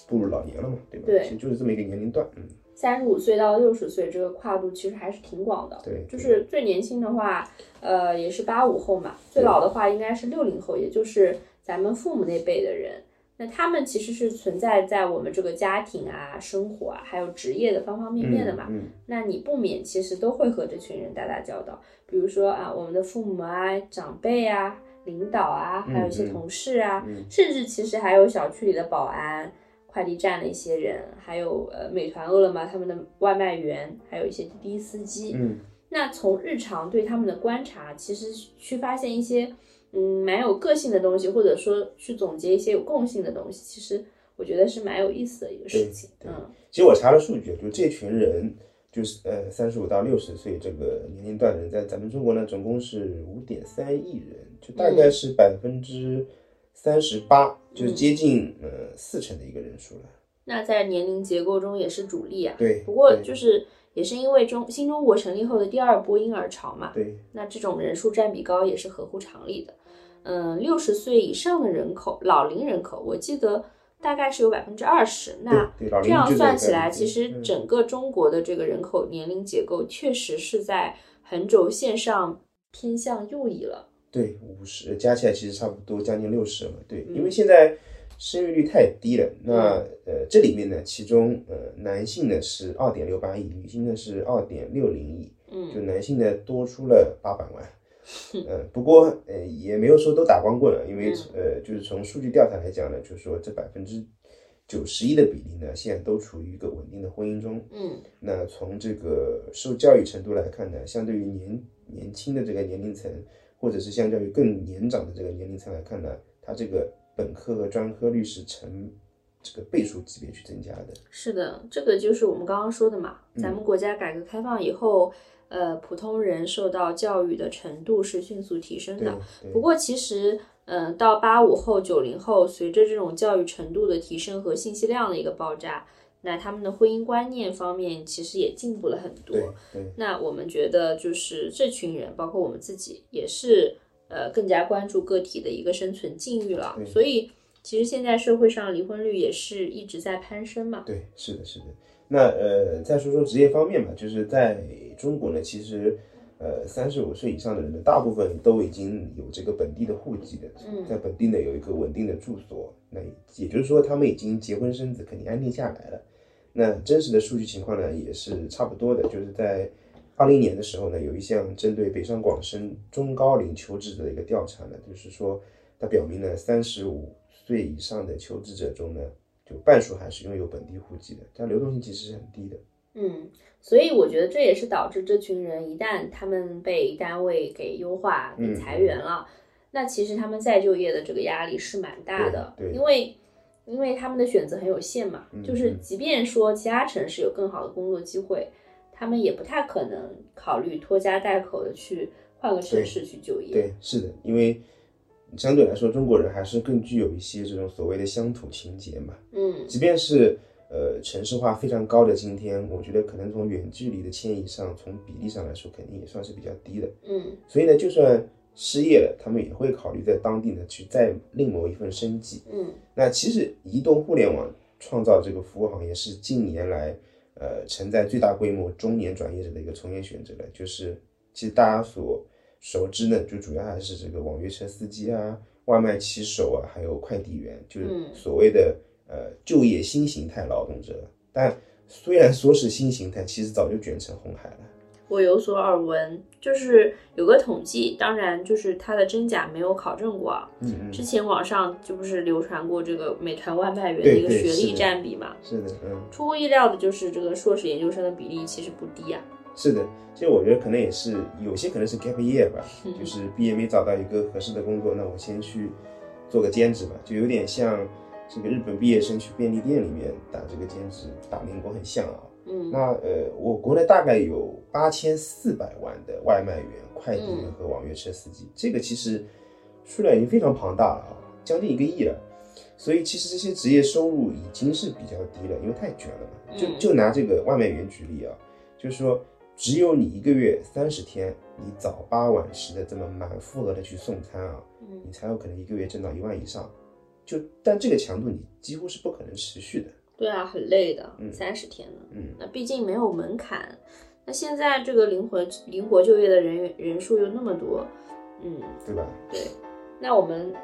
步入老年了嘛，对吧？对，其实就是这么一个年龄段。嗯，三十五岁到六十岁这个跨度其实还是挺广的。对，就是最年轻的话，呃，也是八五后嘛，最老的话应该是六零后，也就是咱们父母那辈的人。那他们其实是存在在我们这个家庭啊、生活啊，还有职业的方方面面的嘛。嗯。那你不免其实都会和这群人打打交道，比如说啊，我们的父母啊、长辈啊、领导啊，还有一些同事啊，甚至其实还有小区里的保安、快递站的一些人，还有呃美团、饿了么他们的外卖员，还有一些滴滴司机。嗯。那从日常对他们的观察，其实去发现一些。嗯，蛮有个性的东西，或者说去总结一些有共性的东西，其实我觉得是蛮有意思的一个事情。嗯，其实我查了数据，就这群人，就是呃三十五到六十岁这个年龄段的人，在咱们中国呢，总共是五点三亿人，就大概是百分之三十八，就是接近呃四成的一个人数了。那在年龄结构中也是主力啊。对。不过就是。也是因为中新中国成立后的第二波婴儿潮嘛，对，那这种人数占比高也是合乎常理的。嗯，六十岁以上的人口，老龄人口，我记得大概是有百分之二十。那这样算起来，其实整个中国的这个人口年龄结构确实是在横轴线上偏向右移了。对，五十加起来其实差不多将近六十了。对，因为现在。生育率太低了，那呃，这里面呢，其中呃，男性呢是二点六八亿，女性呢是二点六零亿，嗯，就男性呢多出了八百万，嗯，不过呃也没有说都打光棍了，因为呃，就是从数据调查来讲呢，就是说这百分之九十一的比例呢，现在都处于一个稳定的婚姻中，嗯，那从这个受教育程度来看呢，相对于年年轻的这个年龄层，或者是相较于更年长的这个年龄层来看呢，它这个。本科和专科率是成这个倍数级别去增加的。是的，这个就是我们刚刚说的嘛。咱们国家改革开放以后，呃，普通人受到教育的程度是迅速提升的。不过其实，嗯，到八五后、九零后，随着这种教育程度的提升和信息量的一个爆炸，那他们的婚姻观念方面其实也进步了很多。那我们觉得，就是这群人，包括我们自己，也是。呃，更加关注个体的一个生存境遇了，所以其实现在社会上离婚率也是一直在攀升嘛。对，是的，是的。那呃，再说说职业方面吧，就是在中国呢，其实呃，三十五岁以上的人呢，大部分都已经有这个本地的户籍的，在本地呢有一个稳定的住所，那也就是说他们已经结婚生子，肯定安定下来了。那真实的数据情况呢，也是差不多的，就是在二零年的时候呢，有一项针对北上广深中高龄求职者的一个调查呢，就是说它表明呢，三十五岁以上的求职者中呢，就半数还是拥有本地户籍的，它流动性其实是很低的。嗯，所以我觉得这也是导致这群人一旦他们被单位给优化、给裁员了，那其实他们再就业的这个压力是蛮大的，对，因为因为他们的选择很有限嘛，就是即便说其他城市有更好的工作机会，他们也不太可能考虑拖家带口的去换个城市去就业。对，是的，因为相对来说中国人还是更具有一些这种所谓的乡土情节嘛，嗯，即便是。呃，城市化非常高的今天，我觉得可能从远距离的迁移上，从比例上来说，肯定也算是比较低的。嗯，所以呢，就算失业了，他们也会考虑在当地呢去再另谋一份生计。嗯，那其实移动互联网创造这个服务行业是近年来呃承载最大规模中年转业者的一个从业选择了。就是其实大家所熟知呢，就主要还是这个网约车司机啊、外卖骑手啊，还有快递员，就是所谓的。呃，就业新形态劳动者，但虽然说是新形态，其实早就卷成红海了。我有所耳闻，就是有个统计，当然就是它的真假没有考证过。嗯嗯。之前网上就不是流传过这个美团外卖员的一个学历占比嘛？是的，嗯。出乎意料的就是这个硕士研究生的比例其实不低啊。是的，其实我觉得可能也是有些可能是 gap year 吧，就是毕业没找到一个合适的工作，那我先去做个兼职吧，就有点像。这个日本毕业生去便利店里面打这个兼职打零工很像啊，嗯，那呃，我国内大概有八千四百万的外卖员、快递员和网约车司机，这个其实数量已经非常庞大了啊，将近一个亿了。所以其实这些职业收入已经是比较低了，因为太卷了嘛。就就拿这个外卖员举例啊，就是说只有你一个月三十天，你早八晚十的这么满负荷的去送餐啊，你才有可能一个月挣到一万以上。就但这个强度你几乎是不可能持续的。对啊，很累的，三十天呢。嗯，那毕竟没有门槛。那现在这个灵活灵活就业的人员人数又那么多，嗯，对吧？对。那我们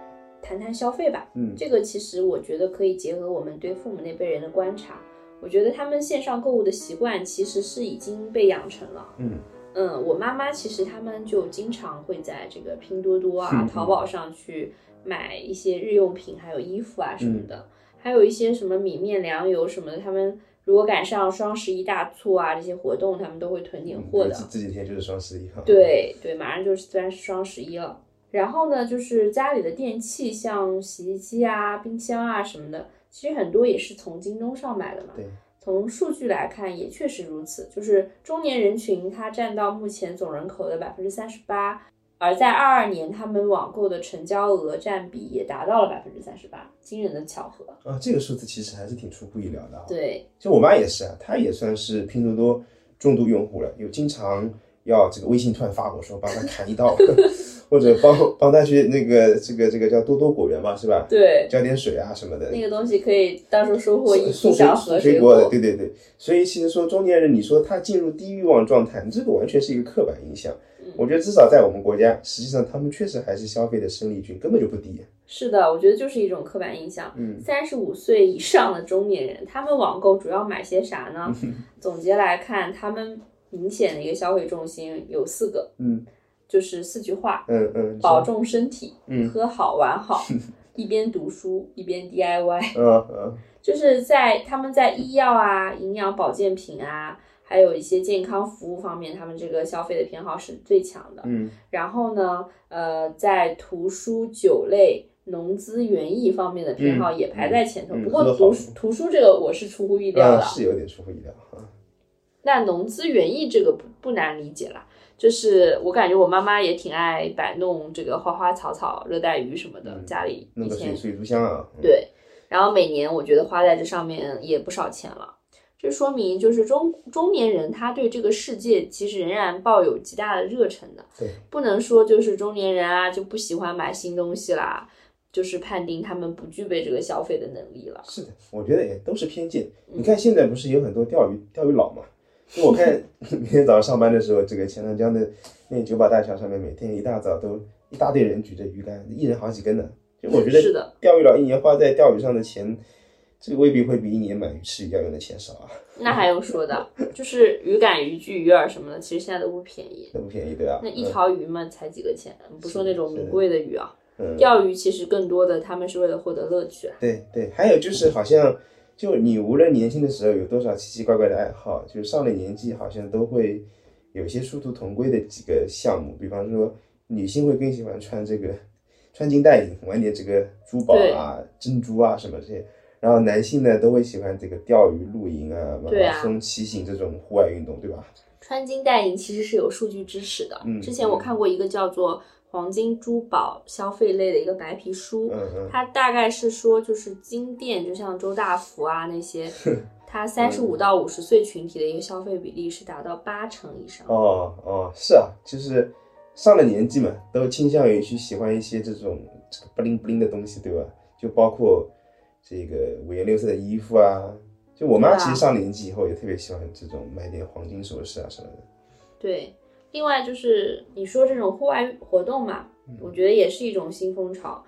谈谈消费吧。嗯，这个其实我觉得可以结合我们对父母那辈人的观察，我觉得他们线上购物的习惯其实是已经被养成了。嗯嗯，我妈妈其实他们就经常会在这个拼多多啊、淘宝上去。买一些日用品，还有衣服啊什么的，还有一些什么米面粮油什么的。他们如果赶上双十一大促啊这些活动，他们都会囤点货的。这几天就是双十一哈。对对，马上就是虽然是双十一了。然后呢，就是家里的电器，像洗衣机啊、冰箱啊什么的，其实很多也是从京东上买的嘛。对。从数据来看，也确实如此，就是中年人群它占到目前总人口的百分之三十八。而在二二年，他们网购的成交额占比也达到了百分之三十八，惊人的巧合啊！这个数字其实还是挺出乎意料的。对，就我妈也是啊，她也算是拼多多重度用户了，有经常要这个微信突然发我说帮她 砍一刀，或者帮帮她去那个这个这个叫多多果园嘛，是吧？对，浇点水啊什么的。那个东西可以到时候收获一送小盒水果的，对对对。所以其实说中年人，你说他进入低欲望状态，这个完全是一个刻板印象。我觉得至少在我们国家，实际上他们确实还是消费的生力军，根本就不低。是的，我觉得就是一种刻板印象。嗯，三十五岁以上的中年人，他们网购主要买些啥呢？总结来看，他们明显的一个消费重心有四个，嗯，就是四句话，嗯嗯，保重身体，嗯，喝好玩好，一边读书一边 DIY，嗯嗯，就是在他们在医药啊、营养保健品啊。还有一些健康服务方面，他们这个消费的偏好是最强的。嗯，然后呢，呃，在图书、酒类、农资、园艺方面的偏好也排在前头。不过图书图书这个我是出乎意料的，是有点出乎意料啊。那农资园艺这个不不难理解啦，就是我感觉我妈妈也挺爱摆弄这个花花草草、热带鱼什么的，家里弄个水水族箱啊。对，然后每年我觉得花在这上面也不少钱了。这说明就是中中年人他对这个世界其实仍然抱有极大的热忱的。对，不能说就是中年人啊就不喜欢买新东西啦，就是判定他们不具备这个消费的能力了。是的，我觉得也都是偏见。你看现在不是有很多钓鱼钓鱼佬嘛？就我看 明天早上上班的时候，这个钱塘江的那九堡大桥上面，每天一大早都一大堆人举着鱼竿，一人好几根呢。就我觉得，是的，钓鱼佬一年花在钓鱼上的钱。这个未必会比一年买鱼吃鱼要用的钱少啊，那还用说的，就是鱼竿、鱼具、鱼饵什么的，其实现在都不便宜。都不便宜对啊？那一条鱼嘛，才几个钱，不说那种名贵的鱼啊。嗯，钓鱼其实更多的他们是为了获得乐趣啊。对对，还有就是好像就你无论年轻的时候有多少奇奇怪怪的爱好，就是上了年纪好像都会有些殊途同归的几个项目，比方说女性会更喜欢穿这个穿金戴银，玩点这个珠宝啊、珍珠啊什么这些。然后男性呢都会喜欢这个钓鱼、露营啊、马拉松、骑行这种户外运动，对吧？穿金戴银其实是有数据支持的。嗯之前我看过一个叫做《黄金珠宝消费类的一个白皮书》，嗯嗯，它大概是说，就是金店，就像周大福啊那些，它三十五到五十岁群体的一个消费比例是达到八成以上。哦哦，是啊，就是上了年纪嘛，都倾向于去喜欢一些这种这个不灵不灵的东西，对吧？就包括这个五颜六色的衣服啊。就我妈其实上年纪以后也特别喜欢这种买点黄金首饰啊什么的。对，另外就是你说这种户外活动嘛，我觉得也是一种新风潮，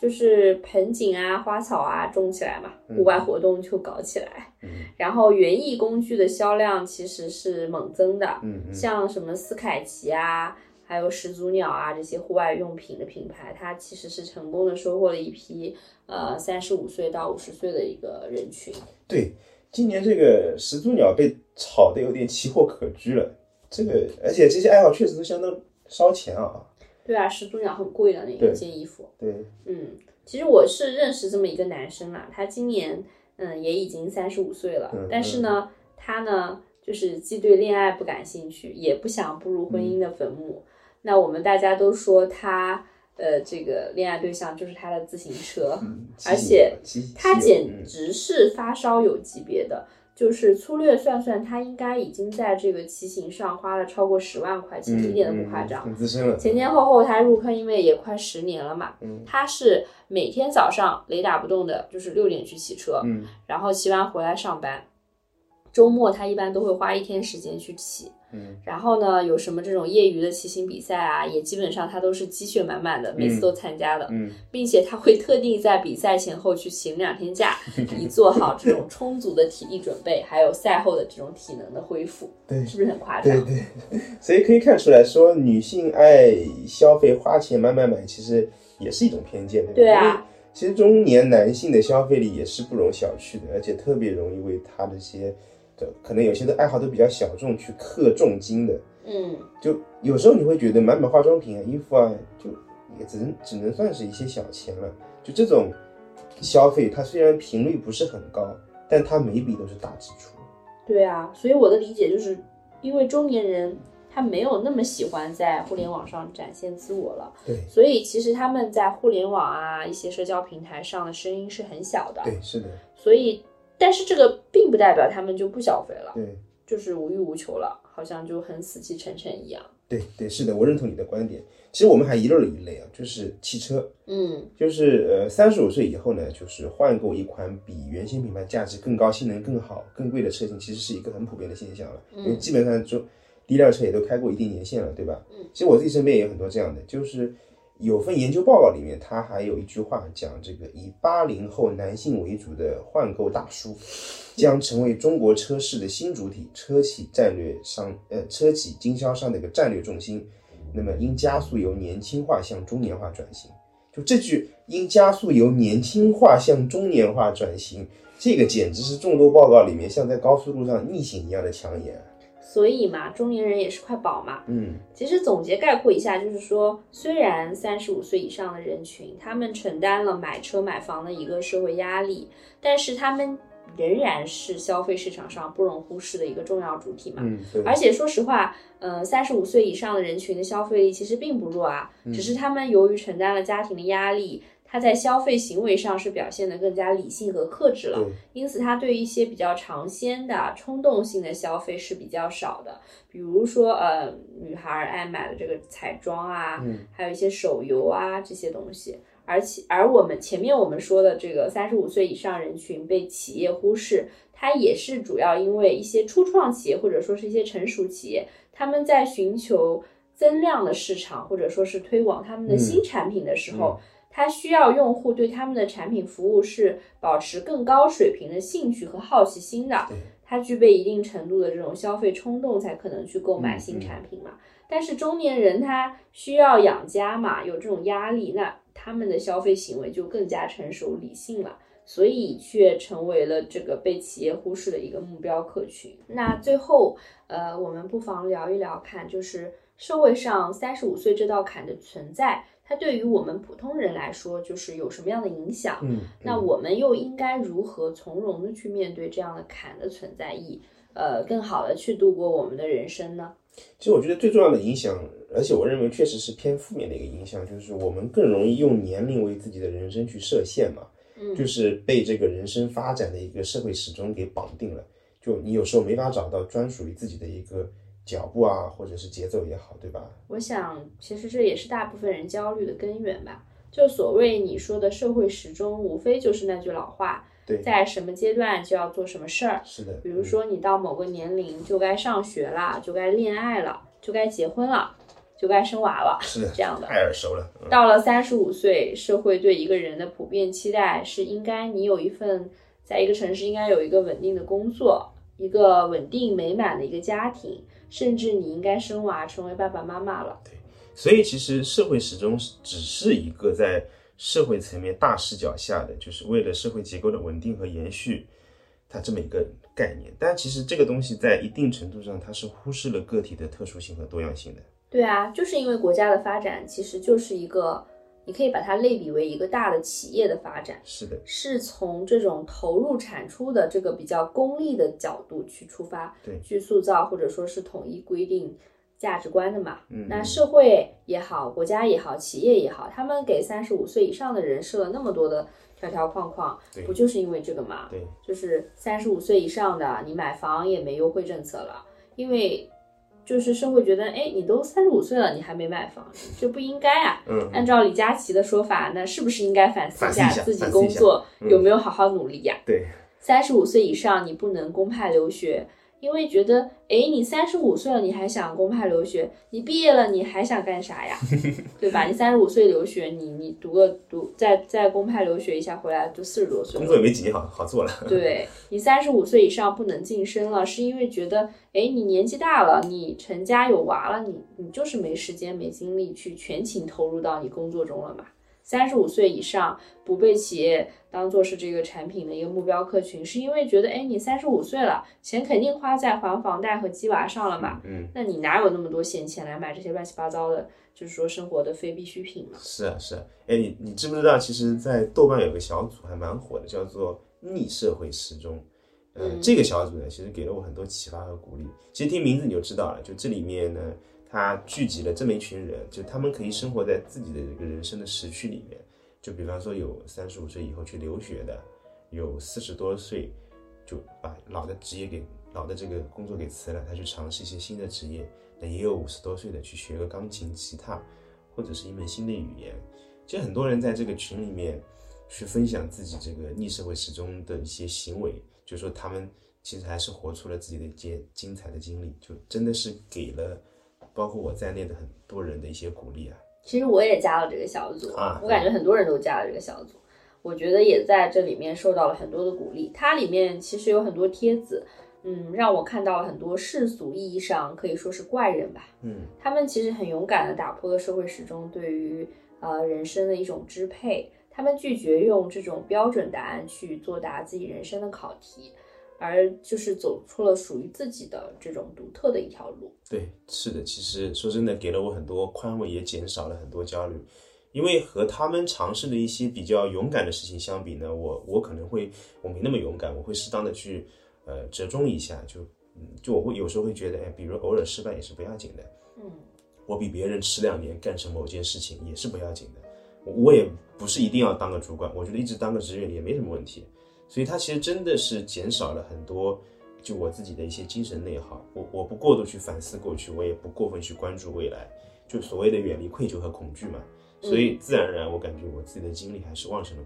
就是盆景啊、花草啊种起来嘛，户外活动就搞起来。嗯 然后园艺工具的销量其实是猛增的，嗯嗯像什么斯凯奇啊，还有始祖鸟啊这些户外用品的品牌，它其实是成功的收获了一批呃三十五岁到五十岁的一个人群。对，今年这个始祖鸟被炒的有点奇货可居了。这个，而且这些爱好确实都相当烧钱啊。对啊，始祖鸟很贵的那一件衣服。对，嗯，其实我是认识这么一个男生啦，他今年嗯也已经三十五岁了，嗯但是呢，他呢就是既对恋爱不感兴趣，也不想步入婚姻的坟墓。那我们大家都说他呃这个恋爱对象就是他的自行车，嗯而且他简直是发烧友级别的。就是粗略算算，他应该已经在这个骑行上花了超过十万块钱，一点都不夸张。前前后后他入坑，因为也快十年了嘛。嗯他是每天早上雷打不动的，就是六点去骑车，嗯然后骑完回来上班。周末他一般都会花一天时间去骑，嗯然后呢，有什么这种业余的骑行比赛啊，也基本上他都是积雪满满的，每次都参加的，嗯，并且他会特地在比赛前后去请两天假，以 做好这种充足的体力准备，还有赛后的这种体能的恢复，对是不是很夸张？对，所以可以看出来说，女性爱消费、花钱买买买，其实也是一种偏见，对吧？对啊，其实中年男性的消费力也是不容小觑的，而且特别容易为他的一些的可能有些的爱好都比较小众去氪重金的。嗯，就有时候你会觉得买买化妆品啊、衣服啊，就也只能只能算是一些小钱了。就这种消费，它虽然频率不是很高，但它每笔都是大支出。对啊，所以我的理解就是，因为中年人他没有那么喜欢在互联网上展现自我了，对所以其实他们在互联网啊一些社交平台上的声音是很小的，对，是的，所以但是这个并不代表他们就不消费了，对。就是无欲无求了，好像就很死气沉沉一样。对对，是的，我认同你的观点。其实我们还遗漏了一类啊，就是汽车，嗯，就是呃，三十五岁以后呢，就是换购一款比原先品牌价值更高、性能更好、更贵的车型，其实是一个很普遍的现象了。因为基本上就第一辆车也都开过一定年限了，对吧？嗯，其实我自己身边也有很多这样的，就是有份研究报告里面，他还有一句话讲，这个以八零后男性为主的换购大叔，将成为中国车市的新主体，车企战略商呃车企经销商的一个战略重心。那么应加速由年轻化向中年化转型。就这句“应加速由年轻化向中年化转型”，这个简直是众多报告里面像在高速路上逆行一样的抢眼。所以嘛，中年人也是块宝嘛。嗯，其实总结概括一下，就是说，虽然三十五岁以上的人群，他们承担了买车买房的一个社会压力，但是他们仍然是消费市场上不容忽视的一个重要主体嘛。嗯，对，而且说实话，呃，三十五岁以上的人群的消费力其实并不弱啊，只是他们由于承担了家庭的压力，他在消费行为上是表现得更加理性和克制了。因此，他对一些比较尝鲜的、冲动性的消费是比较少的，比如说，呃，女孩儿爱买的这个彩妆啊，嗯还有一些手游啊这些东西。而且，而我们前面我们说的这个三十五岁以上人群被企业忽视，它也是主要因为一些初创企业或者说是一些成熟企业，他们在寻求增量的市场或者说是推广他们的新产品的时候，它需要用户对他们的产品服务是保持更高水平的兴趣和好奇心的。对，它具备一定程度的这种消费冲动，才可能去购买嗯新嗯产品嘛。但是中年人他需要养家嘛，有这种压力，那他们的消费行为就更加成熟理性了。所以却成为了这个被企业忽视的一个目标客群。那最后，呃，我们不妨聊一聊看，就是社会上三十五岁这道坎的存在，它对于我们普通人来说，就是有什么样的影响？嗯，那我们又应该如何从容的去面对这样的坎的存在，以呃更好的去度过我们的人生呢？其实我觉得最重要的影响，而且我认为确实是偏负面的一个影响，就是我们更容易用年龄为自己的人生去设限嘛，嗯就是被这个人生发展的一个社会时钟给绑定了。就你有时候没法找到专属于自己的一个脚步啊，或者是节奏也好，对吧？我想，其实这也是大部分人焦虑的根源吧。就所谓你说的社会时钟，无非就是那句老话，对在什么阶段就要做什么事儿。是的，比如说，你到某个年龄就该上学了，就该恋爱了，就该结婚了，就该生娃了，是的，这样的。太耳熟了。嗯到了三十五岁，社会对一个人的普遍期待是应该你有一份，在一个城市应该有一个稳定的工作，一个稳定美满的一个家庭，甚至你应该生娃，成为爸爸妈妈了。对所以其实社会始终只是一个在社会层面大视角下的，就是为了社会结构的稳定和延续，它这么一个概念。但其实这个东西在一定程度上，它是忽视了个体的特殊性和多样性的。对啊，就是因为国家的发展其实就是一个，你可以把它类比为一个大的企业的发展，是的，是从这种投入产出的这个比较功利的角度去出发，对去塑造或者说是统一规定价值观的嘛。嗯，那社会也好，国家也好，企业也好，他们给三十五岁以上的人设了那么多的条条框框，对不就是因为这个嘛？对，就是三十五岁以上的，你买房也没优惠政策了，因为就是社会觉得，哎，你都三十五岁了，你还没买房，这不应该啊。嗯，按照李佳琦的说法，那是不是应该反思一下下自己工作嗯。有没有好好努力呀、对，三十五岁以上你不能公派留学，因为觉得，哎，你三十五岁了，你还想公派留学？你毕业了，你还想干啥呀？对吧？你三十五岁留学，你你读个读，再再公派留学一下，回来就四十多岁了。工作也没几年好好做了。对你三十五岁以上不能晋升了，是因为觉得，哎，你年纪大了，你成家有娃了，你你就是没时间没精力去全情投入到你工作中了嘛。三十五岁以上不被企业当做是这个产品的一个目标客群，是因为觉得，哎，你三十五岁了，钱肯定花在还房贷和鸡娃上了嘛，嗯，那你哪有那么多闲钱来买这些乱七八糟的，就是说生活的非必需品嘛？是啊，是啊。哎，你你知不知道，其实，在豆瓣有个小组还蛮火的，叫做“逆社会时钟”。呃，嗯这个小组呢，其实给了我很多启发和鼓励。其实听名字你就知道了，就这里面呢，他聚集了这么一群人，就他们可以生活在自己的这个人生的时区里面。就比方说，有三十五岁以后去留学的，有四十多岁就把老的职业给老的这个工作给辞了，他去尝试一些新的职业。那也有五十多岁的去学个钢琴、吉他，或者是一门新的语言。其实很多人在这个群里面去分享自己这个逆社会时钟的一些行为，就说他们其实还是活出了自己的一些精彩的经历，就真的是给了包括我在内的很多人的一些鼓励啊。其实我也加了这个小组，啊我感觉很多人都加了这个小组，我觉得也在这里面受到了很多的鼓励。它里面其实有很多帖子，嗯，让我看到了很多世俗意义上可以说是怪人吧，嗯，他们其实很勇敢的打破了社会时钟对于呃人生的一种支配，他们拒绝用这种标准答案去作答自己人生的考题，而就是走出了属于自己的这种独特的一条路。对，是的，其实说真的，给了我很多宽慰，也减少了很多焦虑。因为和他们尝试的一些比较勇敢的事情相比呢，我我可能会我没那么勇敢，我会适当的去呃折中一下，就嗯就我会有时候会觉得，哎，比如偶尔失败也是不要紧的，嗯，我比别人迟两年干成某件事情也是不要紧的，我我也不是一定要当个主管，我觉得一直当个职员也没什么问题。所以它其实真的是减少了很多，就我自己的一些精神内耗。我我不过度去反思过去，我也不过分去关注未来，就所谓的远离愧疚和恐惧嘛。所以自然而然，我感觉我自己的精力还是旺盛了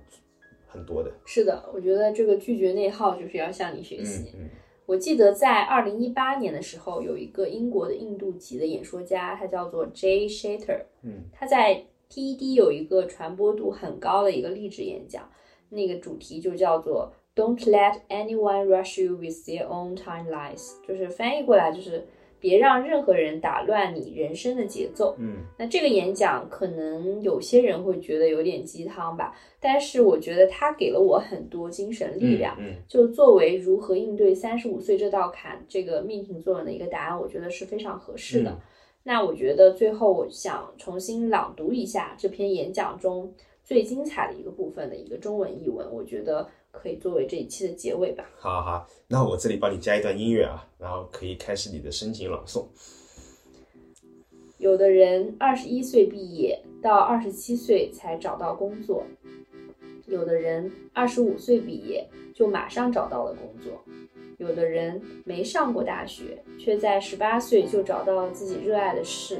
很多的。是的，我觉得这个拒绝内耗就是要向你学习。嗯我记得在二零一八年的时候，有一个英国的印度籍的演说家，他叫做 Jay Shatter，嗯他在 TED 有一个传播度很高的一个励志演讲，那个主题就叫做 "Don't let anyone rush you with their own timelines"，就是翻译过来就是别让任何人打乱你人生的节奏。嗯那这个演讲可能有些人会觉得有点鸡汤吧，但是我觉得它给了我很多精神力量。嗯就作为如何应对三十五岁这道坎这个命题作文的一个答案，我觉得是非常合适的。嗯那我觉得最后我想重新朗读一下这篇演讲中最精彩的一个部分的一个中文译文，我觉得可以作为这一期的结尾吧。好好好，那我这里帮你加一段音乐啊，然后可以开始你的深情朗诵。有的人二十一岁毕业，到二十七岁才找到工作；有的人二十五岁毕业就马上找到了工作；有的人没上过大学，却在十八岁就找到了自己热爱的事；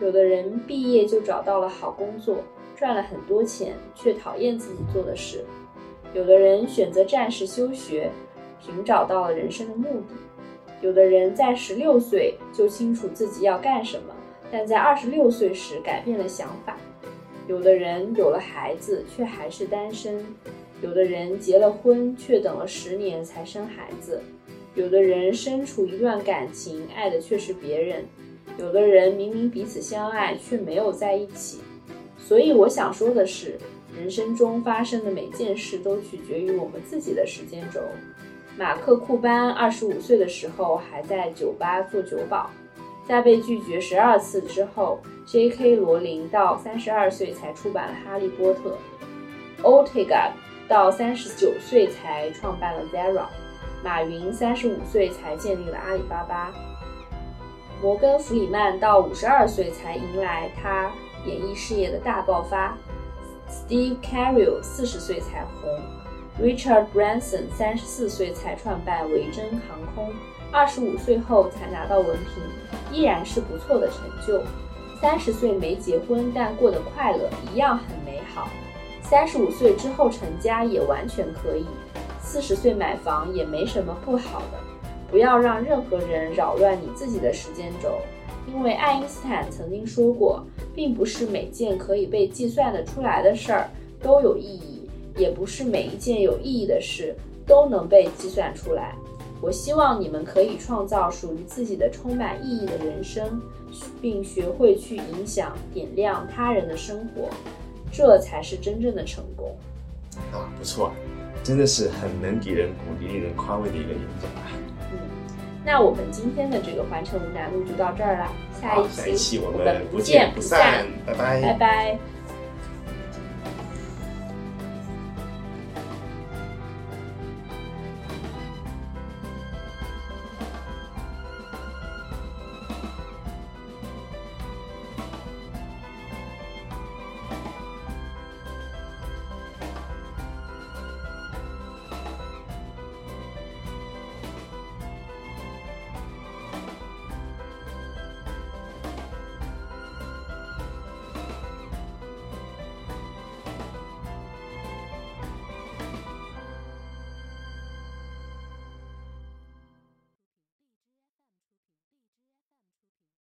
有的人毕业就找到了好工作，赚了很多钱，却讨厌自己做的事；有的人选择暂时休学，寻找到了人生的目的；有的人在十六岁就清楚自己要干什么。但在二十六岁时改变了想法。有的人有了孩子却还是单身，有的人结了婚却等了十年才生孩子，有的人身处一段感情爱的却是别人，有的人明明彼此相爱却没有在一起。所以我想说的是，人生中发生的每件事都取决于我们自己的时间轴。马克·库班二十五岁的时候还在酒吧做酒保。在被拒绝十二次之后，J.K. 罗琳到三十二岁才出版了《哈利波特》，Ortega 到三十九岁才创办了 Zara，马云三十五岁才建立了阿里巴巴，摩根·弗里曼到五十二岁才迎来他演艺事业的大爆发，Steve Carell 四十岁才红，Richard Branson 三十四岁才创办维珍航空。二十五岁后才拿到文凭，依然是不错的成就。三十岁没结婚，但过得快乐，一样很美好。三十五岁之后成家也完全可以。四十岁买房也没什么不好的。不要让任何人扰乱你自己的时间轴，因为爱因斯坦曾经说过，并不是每件可以被计算得出来的事儿都有意义，也不是每一件有意义的事都能被计算出来。我希望你们可以创造属于自己的充满意义的人生，并学会去影响、点亮他人的生活，这才是真正的成功。啊，不错，真的是很能给人鼓励、令人宽慰的一个演讲啊。嗯，那我们今天的这个环城无难路就到这儿了，下，一期我我们不不见不散，拜拜。拜拜。